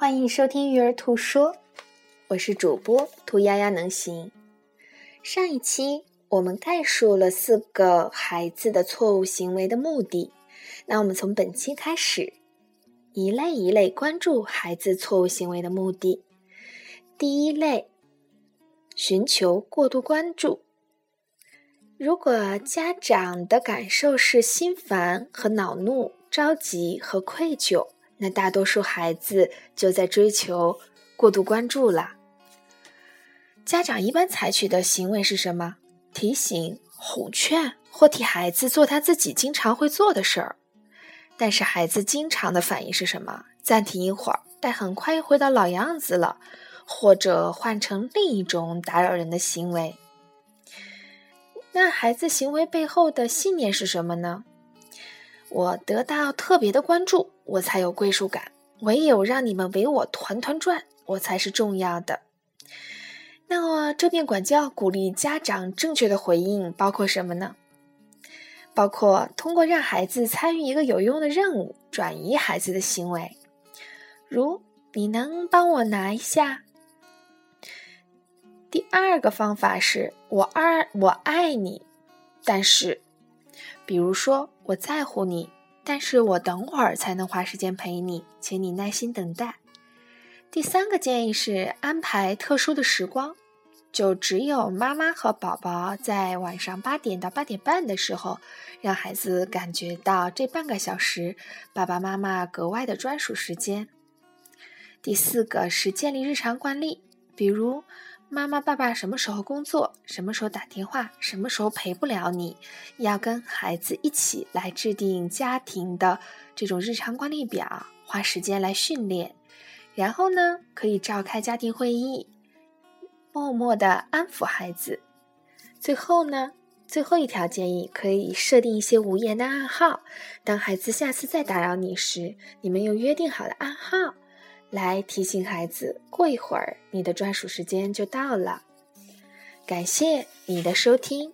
欢迎收听育儿兔说，我是主播兔丫丫能行。上一期我们概述了四个孩子的错误行为的目的，那我们从本期开始，一类一类关注孩子错误行为的目的。第一类，寻求过度关注。如果家长的感受是心烦和恼怒、着急和愧疚。那大多数孩子就在追求过度关注了。家长一般采取的行为是什么？提醒、哄劝或替孩子做他自己经常会做的事儿。但是孩子经常的反应是什么？暂停一会儿，但很快又回到老样子了，或者换成另一种打扰人的行为。那孩子行为背后的信念是什么呢？我得到特别的关注。我才有归属感，唯有让你们围我团团转，我才是重要的。那么，这面管教鼓励家长正确的回应，包括什么呢？包括通过让孩子参与一个有用的任务，转移孩子的行为。如，你能帮我拿一下？第二个方法是我爱我爱你，但是，比如说我在乎你。但是我等会儿才能花时间陪你，请你耐心等待。第三个建议是安排特殊的时光，就只有妈妈和宝宝在晚上八点到八点半的时候，让孩子感觉到这半个小时爸爸妈妈格外的专属时间。第四个是建立日常惯例，比如。妈妈、爸爸什么时候工作？什么时候打电话？什么时候陪不了你？要跟孩子一起来制定家庭的这种日常管理表，花时间来训练。然后呢，可以召开家庭会议，默默的安抚孩子。最后呢，最后一条建议，可以设定一些无言的暗号。当孩子下次再打扰你时，你们用约定好的暗号。来提醒孩子，过一会儿你的专属时间就到了。感谢你的收听。